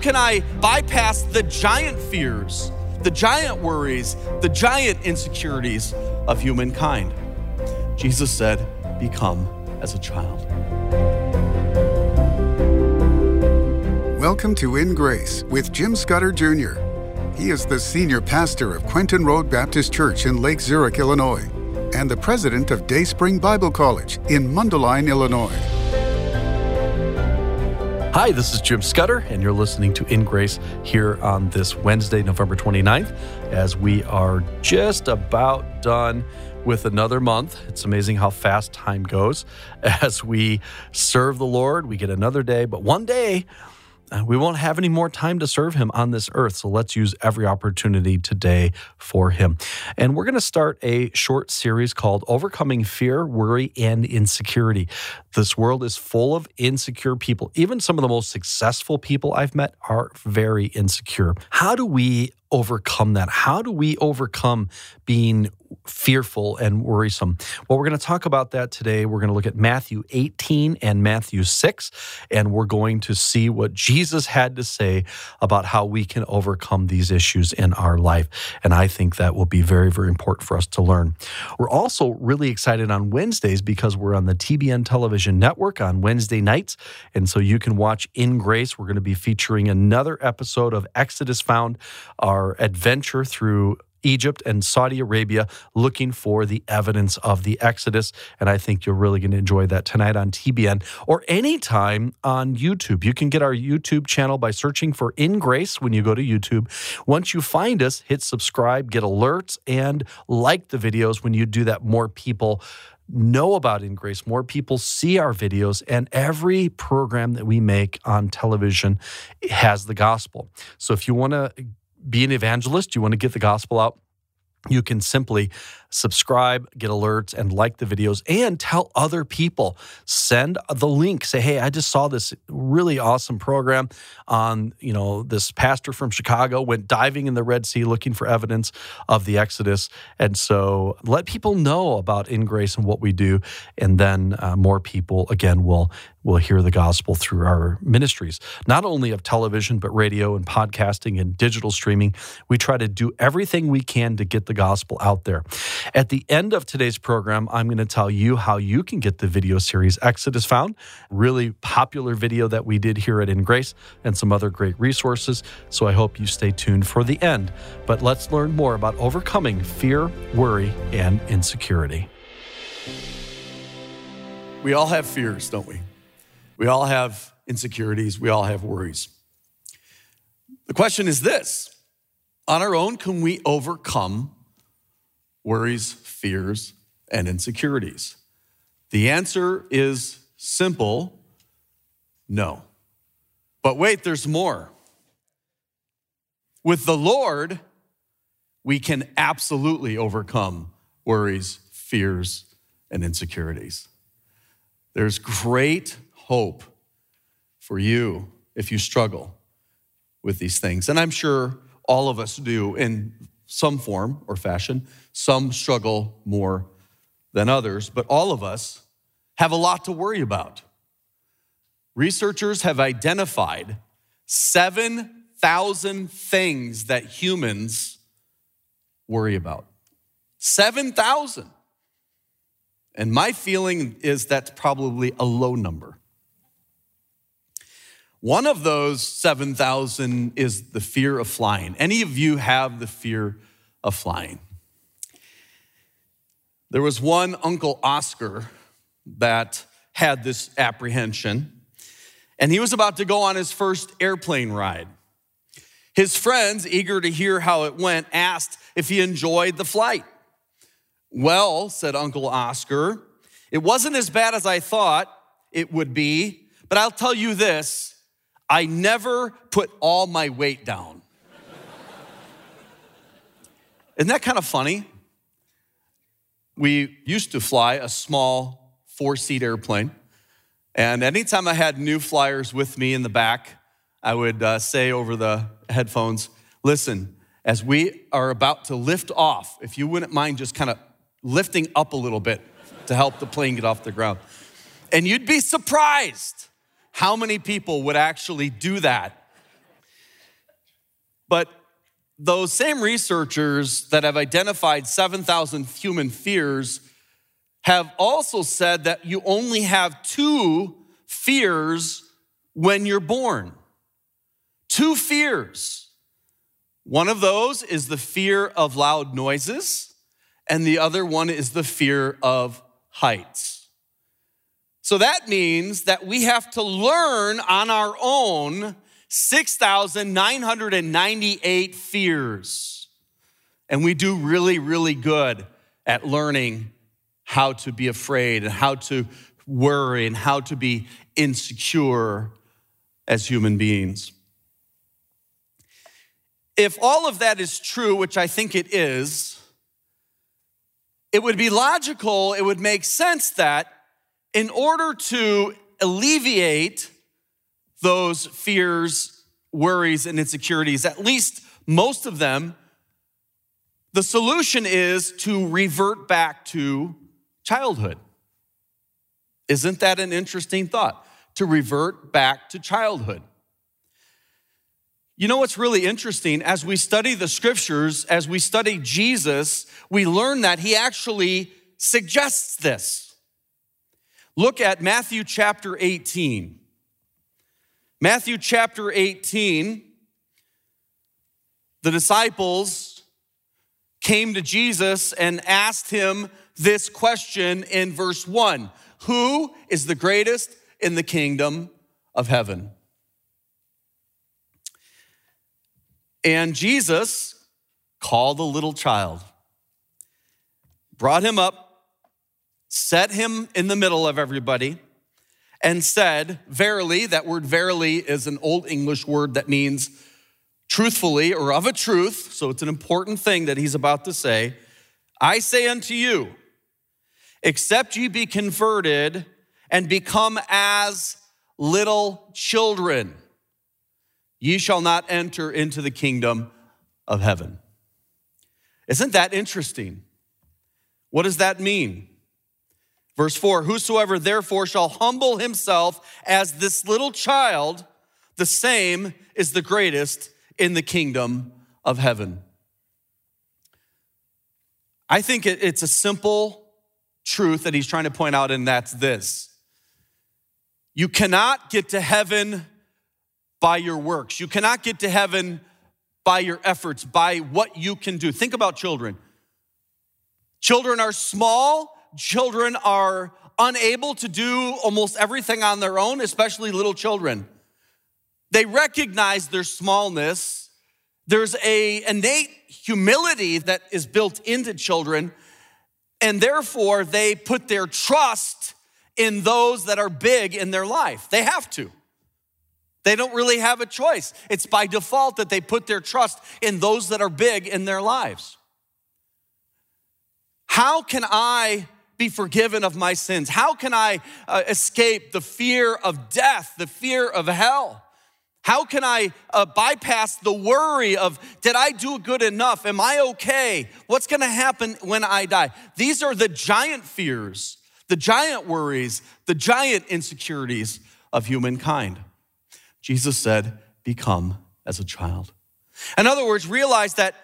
can I bypass the giant fears, the giant worries, the giant insecurities of humankind? Jesus said, Become as a child. Welcome to In Grace with Jim Scudder Jr. He is the senior pastor of Quentin Road Baptist Church in Lake Zurich, Illinois, and the president of Dayspring Bible College in Mundelein, Illinois. Hi, this is Jim Scudder, and you're listening to In Grace here on this Wednesday, November 29th, as we are just about done with another month. It's amazing how fast time goes as we serve the Lord. We get another day, but one day, Uh, we won't have any more time to serve him on this earth. So let's use every opportunity today for him. And we're going to start a short series called Overcoming Fear, Worry, and Insecurity. This world is full of insecure people. Even some of the most successful people I've met are very insecure. How do we overcome that? How do we overcome being fearful and worrisome? Well, we're going to talk about that today. We're going to look at Matthew 18 and Matthew 6, and we're going to see what Jesus had to say about how we can overcome these issues in our life. And I think that will be very, very important for us to learn. We're also really excited on Wednesdays because we're on the TBN television network on Wednesday nights. And so you can watch In Grace. We're going to be featuring another episode of Exodus Found, our adventure through Egypt and Saudi Arabia looking for the evidence of the Exodus. And I think you're really going to enjoy that tonight on TBN or anytime on YouTube. You can get our YouTube channel by searching for In Grace when you go to YouTube. Once you find us, hit subscribe, get alerts, and like the videos. When you do that, more people know about In Grace, more people see our videos, and every program that we make on television has the gospel. So if you want to be an evangelist, you want to get the gospel out, you can simply subscribe, get alerts, and like the videos, and tell other people. Send the link. Say, hey, I just saw this really awesome program on, you know, this pastor from Chicago went diving in the Red Sea looking for evidence of the Exodus. And so let people know about In Grace and what we do. And then uh, more people, again, will will hear the gospel through our ministries, not only of television, but radio and podcasting and digital streaming. We try to do everything we can to get the gospel out there. At the end of today's program, I'm going to tell you how you can get the video series Exodus Found, really popular video that we did here at In Grace, and some other great resources. So I hope you stay tuned for the end. But let's learn more about overcoming fear, worry, and insecurity. We all have fears, don't we? We all have insecurities. We all have worries. The question is this on our own, can we overcome worries, fears, and insecurities? The answer is simple no. But wait, there's more. With the Lord, we can absolutely overcome worries, fears, and insecurities. There's great hope for you if you struggle with these things. And I'm sure all of us do in some form or fashion. Some struggle more than others, but all of us have a lot to worry about. Researchers have identified 7,000 things that humans worry about. 7,000. And my feeling is that's probably a low number. One of those 7,000 is the fear of flying. Any of you have the fear of flying? There was one Uncle Oscar that had this apprehension, and he was about to go on his first airplane ride. His friends, eager to hear how it went, asked if he enjoyed the flight. Well, said Uncle Oscar, it wasn't as bad as I thought it would be, but I'll tell you this I never put all my weight down. Isn't that kind of funny? We used to fly a small four seat airplane. And anytime I had new flyers with me in the back, I would uh, say over the headphones, listen, as we are about to lift off, if you wouldn't mind just kind of lifting up a little bit to help the plane get off the ground. And you'd be surprised how many people would actually do that. But those same researchers that have identified 7,000 human fears have also said that you only have two fears when you're born. Two fears. One of those is the fear of loud noises, and the other one is the fear of heights. So that means that we have to learn on our own 6,998 fears. And we do really, really good at learning how to be afraid and how to worry and how to be insecure as human beings. If all of that is true, which I think it is, it would be logical, it would make sense that in order to alleviate those fears, worries, and insecurities, at least most of them, the solution is to revert back to childhood. Isn't that an interesting thought? To revert back to childhood. You know what's really interesting? As we study the scriptures, as we study Jesus, we learn that he actually suggests this. Look at Matthew chapter 18. Matthew chapter 18, the disciples came to Jesus and asked him this question in verse 1 Who is the greatest in the kingdom of heaven? And Jesus called a little child, brought him up, set him in the middle of everybody and said, Verily, that word verily is an old English word that means truthfully or of a truth. So it's an important thing that he's about to say. I say unto you, except ye be converted and become as little children, ye shall not enter into the kingdom of heaven. Isn't that interesting? What does that mean? Verse 4 Whosoever therefore shall humble himself as this little child, the same is the greatest in the kingdom of heaven. I think it's a simple truth that he's trying to point out, and that's this you cannot get to heaven by your works, you cannot get to heaven by your efforts, by what you can do. Think about children. Children are small children are unable to do almost everything on their own, especially little children. They recognize their smallness. There's a innate humility that is built into children, and therefore they put their trust in those that are big in their life. They have to. They don't really have a choice. It's by default that they put their trust in those that are big in their lives. How can I be forgiven of my sins? How can I uh, escape the fear of death, the fear of hell? How can I uh, bypass the worry of, did I do good enough? Am I okay? What's gonna happen when I die? These are the giant fears, the giant worries, the giant insecurities of humankind. Jesus said, Become as a child. In other words, realize that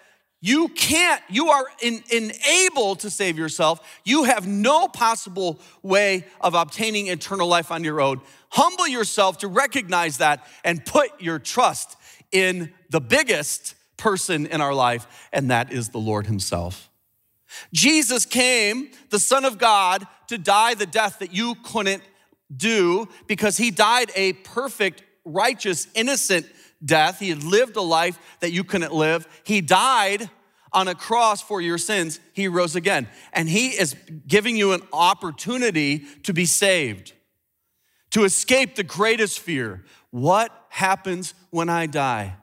you can't, you are in, unable to save yourself. You have no possible way of obtaining eternal life on your own. Humble yourself to recognize that and put your trust in the biggest person in our life, and that is the Lord Himself. Jesus came, the Son of God, to die the death that you couldn't do because He died a perfect, righteous, innocent death. He had lived a life that you couldn't live. He died on a cross for your sins. He rose again. And He is giving you an opportunity to be saved, to escape the greatest fear. What happens when I die?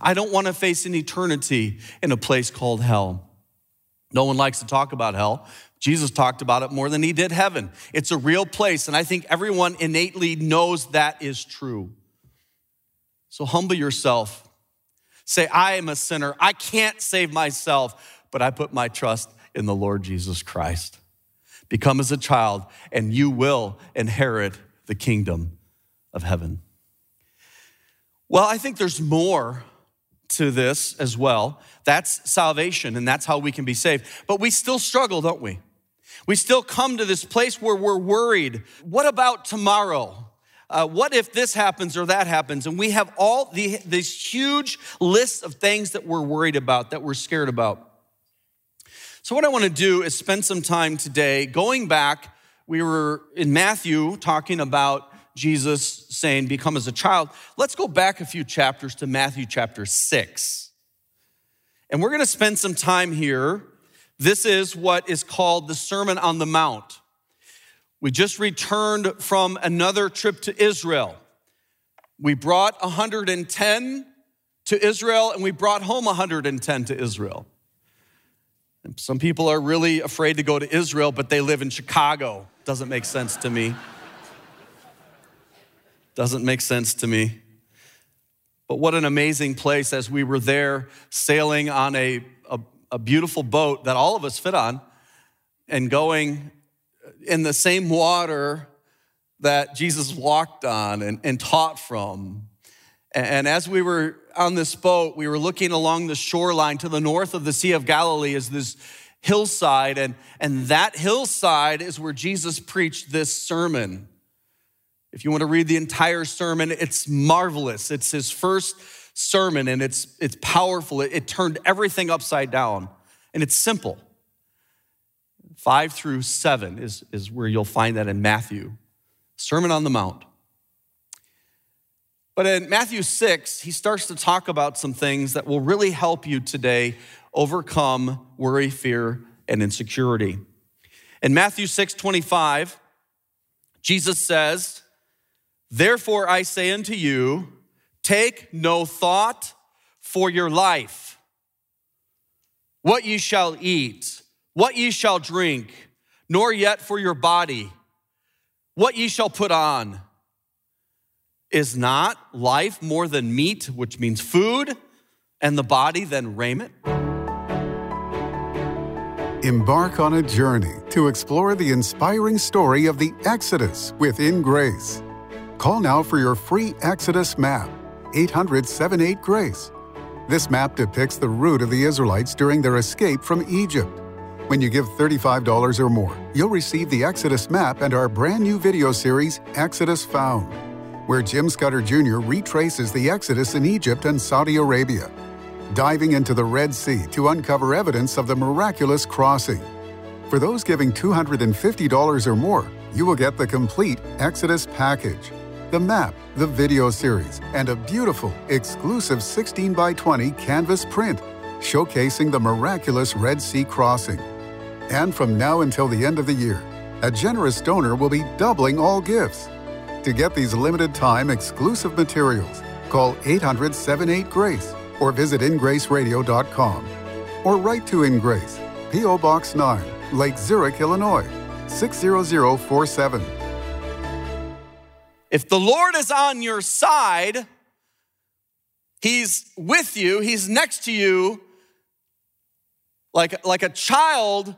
I don't want to face an eternity in a place called hell. No one likes to talk about hell. Jesus talked about it more than he did heaven. It's a real place, and I think everyone innately knows that is true. So humble yourself. Say, I am a sinner. I can't save myself, but I put my trust in the Lord Jesus Christ. Become as a child, and you will inherit the kingdom of heaven. Well, I think there's more to this as well. That's salvation, and that's how we can be saved. But we still struggle, don't we? We still come to this place where we're worried. What about tomorrow? Uh, what if this happens or that happens? And we have all the, these huge lists of things that we're worried about, that we're scared about. So, what I want to do is spend some time today going back. We were in Matthew talking about Jesus saying, Become as a child. Let's go back a few chapters to Matthew chapter 6. And we're going to spend some time here. This is what is called the Sermon on the Mount. We just returned from another trip to Israel. We brought 110 to Israel and we brought home 110 to Israel. Some people are really afraid to go to Israel, but they live in Chicago. Doesn't make sense to me. Doesn't make sense to me. But what an amazing place as we were there sailing on a, a, a, beautiful boat that all of us fit on and going in the same water that Jesus walked on and, and taught from. And, as we were on this boat, we were looking along the shoreline to the north of the Sea of Galilee is this hillside, and, and that hillside is where Jesus preached this sermon. If you want to read the entire sermon, it's marvelous. It's his first sermon, and it's, it's powerful. It, it turned everything upside down, and it's simple. Five through seven is, is where you'll find that in Matthew. Sermon on the Mount. But in Matthew 6, he starts to talk about some things that will really help you today overcome worry, fear, and insecurity. In Matthew 6 25, Jesus says, Therefore I say unto you, take no thought for your life, what ye shall eat, what ye shall drink, nor yet for your body, what ye shall put on. Is not life more than meat, which means food, and the body than raiment? Embark on a journey to explore the inspiring story of the Exodus with In Grace. Call now for your free Exodus map, 800 78 Grace. This map depicts the route of the Israelites during their escape from Egypt. When you give $35 or more, you'll receive the Exodus map and our brand new video series, Exodus Found where Jim Scudder Jr. retraces the Exodus in Egypt and Saudi Arabia, diving into the Red Sea to uncover evidence of the miraculous crossing. For those giving $250 or more, you will get the complete Exodus package the map, the video series, and a beautiful, exclusive 16 by 20 canvas print showcasing the miraculous Red Sea crossing. And from now until the end of the year, a generous donor will be doubling all gifts. To get these limited time exclusive materials, call 800 78 Grace or visit ingraceradio.com or write to Ingrace, P.O. Box 9, Lake Zurich, Illinois 60047. If the Lord is on your side, He's with you, He's next to you, like, like a child,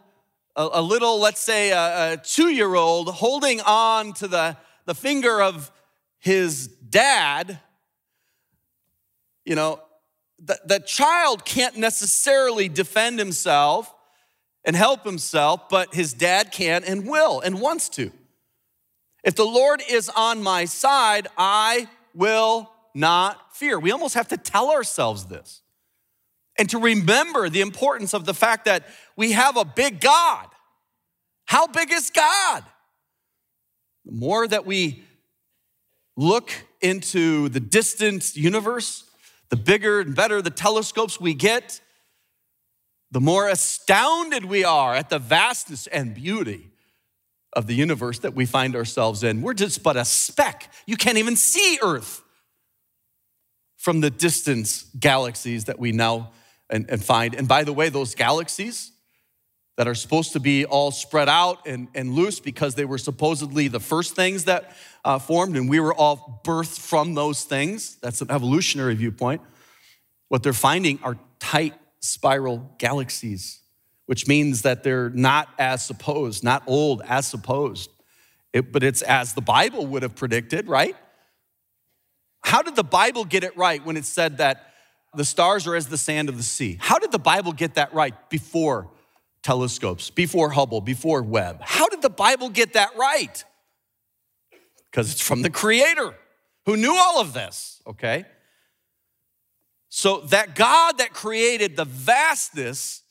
a, a little, let's say, a, a two year old holding on to the the finger of his dad, you know, the, the child can't necessarily defend himself and help himself, but his dad can and will and wants to. If the Lord is on my side, I will not fear. We almost have to tell ourselves this and to remember the importance of the fact that we have a big God. How big is God? The more that we look into the distant universe, the bigger and better the telescopes we get, the more astounded we are at the vastness and beauty of the universe that we find ourselves in. We're just but a speck. You can't even see Earth from the distance galaxies that we now and, and find. And by the way, those galaxies, that are supposed to be all spread out and, and loose because they were supposedly the first things that uh, formed, and we were all birthed from those things. That's an evolutionary viewpoint. What they're finding are tight spiral galaxies, which means that they're not as supposed, not old as supposed, it, but it's as the Bible would have predicted, right? How did the Bible get it right when it said that the stars are as the sand of the sea. How did the Bible get that right before telescopes, before Hubble, before Webb? How did the Bible get that right? Because it's from the Creator who knew all of this, okay? So that God that created the vastness,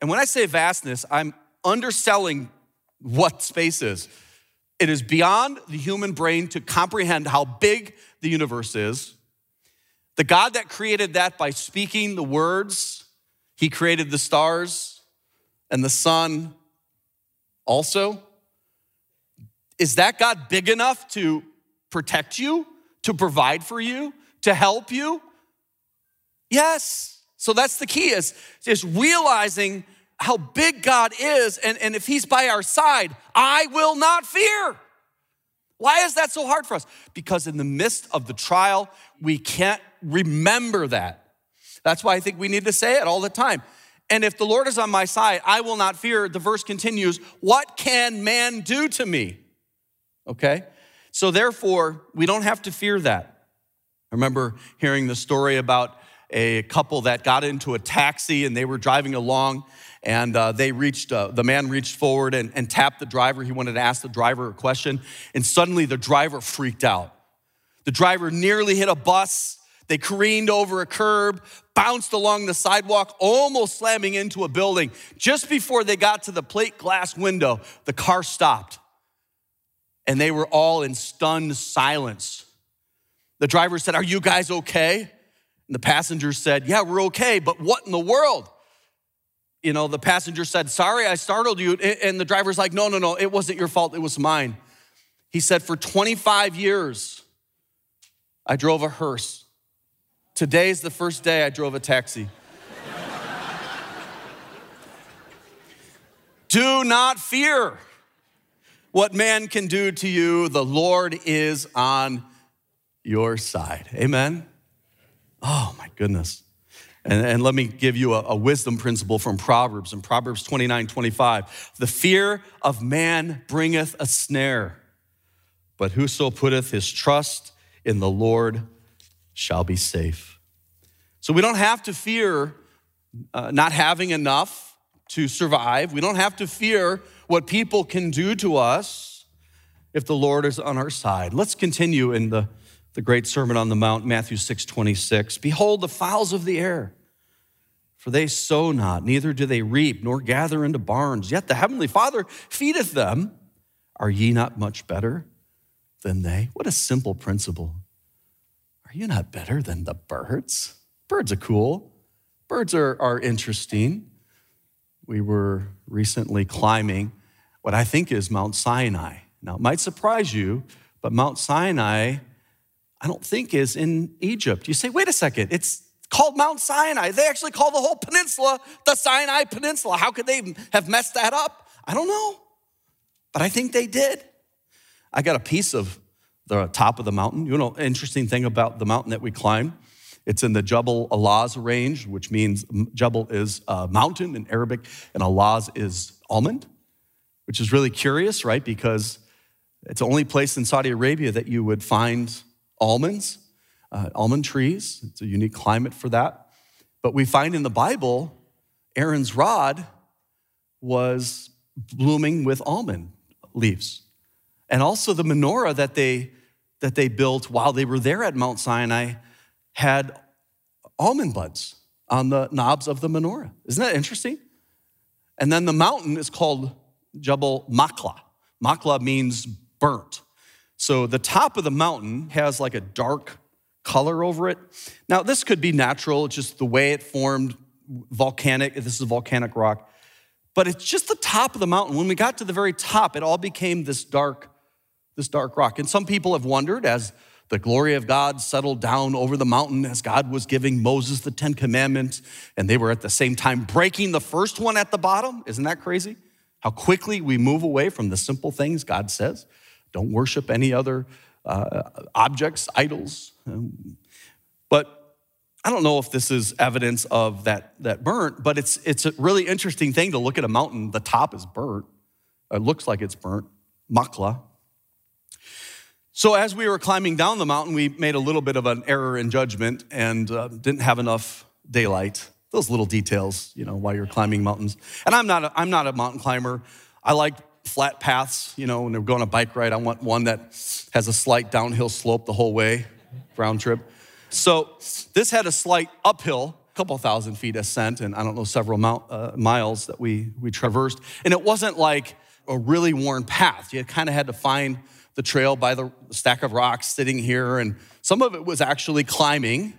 and when I say vastness, I'm underselling what space is. It is beyond the human brain to comprehend how big the universe is. The God that created that by speaking the words, He created the stars and the sun also. Is that God big enough to protect you, to provide for you, to help you? Yes. So that's the key is, just realizing how big God is, and, and if He's by our side, I will not fear. Why is that so hard for us? Because in the midst of the trial, we can't remember that. That's why I think we need to say it all the time. And if the Lord is on my side, I will not fear. The verse continues, What can man do to me? Okay? So therefore, we don't have to fear that. I remember hearing the story about a couple that got into a taxi and they were driving along and uh, they reached uh, the man reached forward and, and tapped the driver he wanted to ask the driver a question and suddenly the driver freaked out the driver nearly hit a bus they careened over a curb bounced along the sidewalk almost slamming into a building just before they got to the plate glass window the car stopped and they were all in stunned silence the driver said are you guys okay and the passenger said, Yeah, we're okay, but what in the world? You know, the passenger said, Sorry, I startled you. And the driver's like, No, no, no, it wasn't your fault, it was mine. He said, For 25 years, I drove a hearse. Today's the first day I drove a taxi. do not fear what man can do to you. The Lord is on your side. Amen. Oh my goodness. And, and let me give you a, a, wisdom principle from Proverbs. In Proverbs 29 25, the fear of man bringeth a snare, but whoso putteth his trust in the Lord shall be safe. So we don't have to fear uh, not having enough to survive. We don't have to fear what people can do to us if the Lord is on our side. Let's continue in the the great Sermon on the Mount, Matthew 6 26. Behold the fowls of the air, for they sow not, neither do they reap, nor gather into barns, yet the heavenly Father feedeth them. Are ye not much better than they? What a simple principle. Are you not better than the birds? Birds are cool, birds are, are interesting. We were recently climbing what I think is Mount Sinai. Now, it might surprise you, but Mount Sinai I don't think is in Egypt. You say, wait a second, it's called Mount Sinai. They actually call the whole peninsula the Sinai Peninsula. How could they have messed that up? I don't know, but I think they did. I got a piece of the top of the mountain. You know, interesting thing about the mountain that we climbed. It's in the Jabal al-Lawz range, which means Jabal is a mountain in Arabic, and al-Lawz is almond, which is really curious, right? Because it's the only place in Saudi Arabia that you would find almonds, uh, almond trees. It's a unique climate for that. But we find in the Bible, Aaron's rod was blooming with almond leaves. And also the menorah that they, that they built while they were there at Mount Sinai had almond buds on the knobs of the menorah. Isn't that interesting? And then the mountain is called Jebel Makla. Makla means burnt. So the top of the mountain has like a dark color over it. Now, this could be natural, just the way it formed, volcanic. This is volcanic rock. But it's just the top of the mountain. When we got to the very top, it all became this dark, this dark rock. And some people have wondered as the glory of God settled down over the mountain as God was giving Moses the Ten Commandments, and they were at the same time breaking the first one at the bottom. Isn't that crazy? How quickly we move away from the simple things God says. Don't worship any other uh, objects, idols. Um, but I don't know if this is evidence of that, that burnt, but it's, it's a really interesting thing to look at a mountain. The top is burnt. It looks like it's burnt. Makla. So, as we were climbing down the mountain, we made a little bit of an error in judgment and uh, didn't have enough daylight. Those little details, you know, while you're climbing mountains. And I'm not a, I'm not a mountain climber. I like flat paths, you know, when they're going a bike ride, I want one that has a slight downhill slope the whole way, round trip. So, this had a slight uphill, a couple thousand feet ascent, and I don't know, several mount, uh, miles that we, we traversed. And it wasn't like a really worn path. You kind of had to find the trail by the stack of rocks sitting here, and some of it was actually climbing.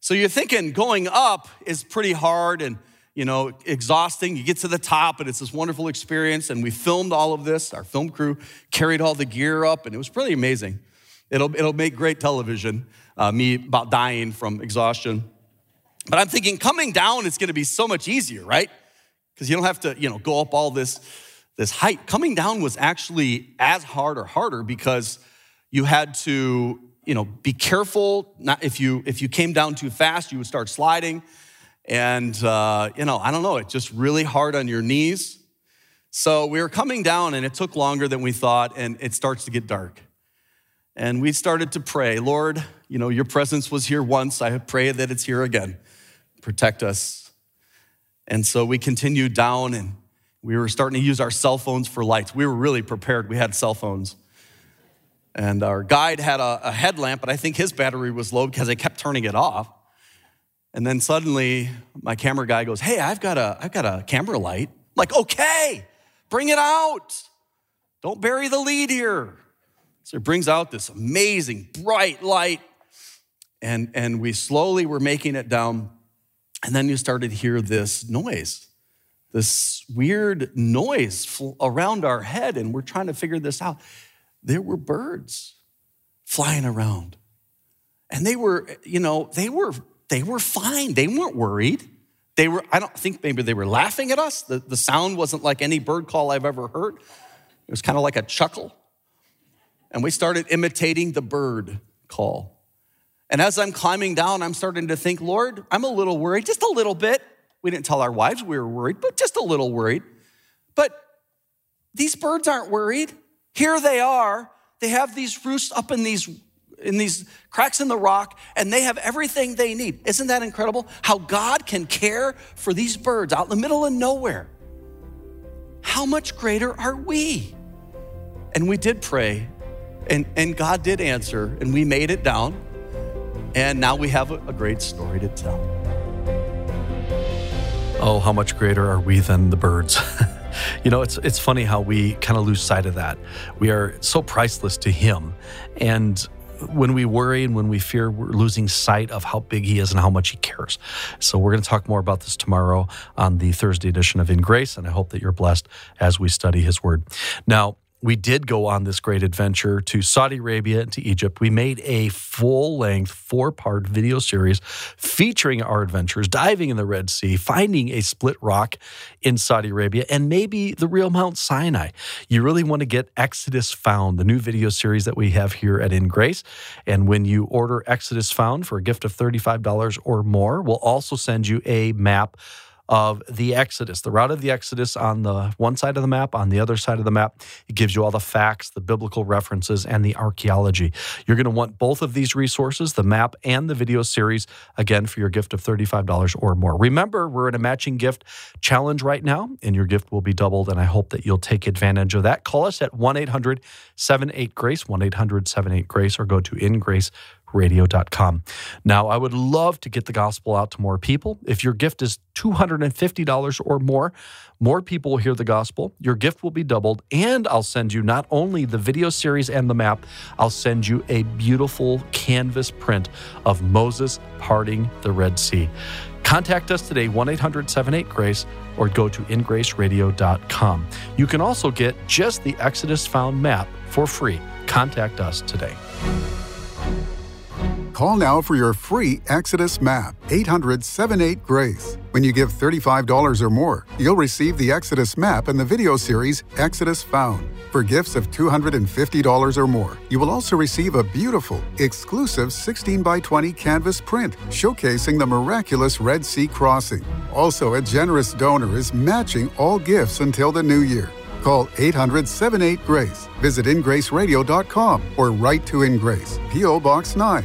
So you're thinking going up is pretty hard and you know exhausting. You get to the top, and it's this wonderful experience. And we filmed all of this. Our film crew carried all the gear up, and it was pretty amazing. It'll it'll make great television. Uh, me about dying from exhaustion, but I'm thinking coming down is going to be so much easier, right? Because you don't have to you know go up all this this height. Coming down was actually as hard or harder because you had to, you know, be careful. Not if you if you came down too fast, you would start sliding, and uh, you know, I don't know. It's just really hard on your knees. So we were coming down, and it took longer than we thought, and it starts to get dark. And we started to pray, Lord, you know, your presence was here once. I pray that it's here again. Protect us. And so we continued down and we were starting to use our cell phones for lights. We were really prepared. We had cell phones. And our guide had a, a headlamp, but I think his battery was low because I kept turning it off. And then suddenly my camera guy goes, Hey, I've got a, I've got a camera light. I'm like, okay, bring it out. Don't bury the lead here. So it brings out this amazing bright light. And, and we slowly were making it down. And then you started to hear this noise this weird noise around our head, and we're trying to figure this out. There were birds flying around. And they were, you know, they were they were fine. They weren't worried. They were, I don't think maybe they were laughing at us. The, the sound wasn't like any bird call I've ever heard. It was kind of like a chuckle. And we started imitating the bird call. And as I'm climbing down, I'm starting to think, Lord, I'm a little worried, just a little bit. We didn't tell our wives we were worried, but just a little worried. But these birds aren't worried. Here they are. They have these roosts up in these in these cracks in the rock and they have everything they need. Isn't that incredible? How God can care for these birds out in the middle of nowhere. How much greater are we? And we did pray and, and God did answer and we made it down. And now we have a, a great story to tell. Oh, how much greater are we than the birds? you know, it's it's funny how we kind of lose sight of that. We are so priceless to him and when we worry and when we fear, we're losing sight of how big he is and how much he cares. So, we're going to talk more about this tomorrow on the Thursday edition of In Grace, and I hope that you're blessed as we study his word. Now, we did go on this great adventure to Saudi Arabia and to Egypt. We made a full length, four part video series featuring our adventures, diving in the Red Sea, finding a split rock in Saudi Arabia, and maybe the real Mount Sinai. You really want to get Exodus Found, the new video series that we have here at In Grace. And when you order Exodus Found for a gift of $35 or more, we'll also send you a map of the Exodus, the route of the Exodus on the one side of the map, on the other side of the map. It gives you all the facts, the biblical references, and the archaeology. You're going to want both of these resources, the map and the video series, again, for your gift of $35 or more. Remember, we're in a matching gift challenge right now, and your gift will be doubled. And I hope that you'll take advantage of that. Call us at 1 800 78 Grace, 1 800 78 Grace, or go to ingrace radio.com. Now, I would love to get the gospel out to more people. If your gift is $250 or more, more people will hear the gospel. Your gift will be doubled, and I'll send you not only the video series and the map, I'll send you a beautiful canvas print of Moses parting the Red Sea. Contact us today, 1 800 78 Grace, or go to ingraceradio.com. You can also get just the Exodus Found map for free. Contact us today. Call now for your free Exodus map, 800 78 Grace. When you give $35 or more, you'll receive the Exodus map and the video series Exodus Found. For gifts of $250 or more, you will also receive a beautiful, exclusive 16 by 20 canvas print showcasing the miraculous Red Sea crossing. Also, a generous donor is matching all gifts until the new year. Call 800 78 Grace. Visit ingraceradio.com or write to In Grace, P.O. Box 9,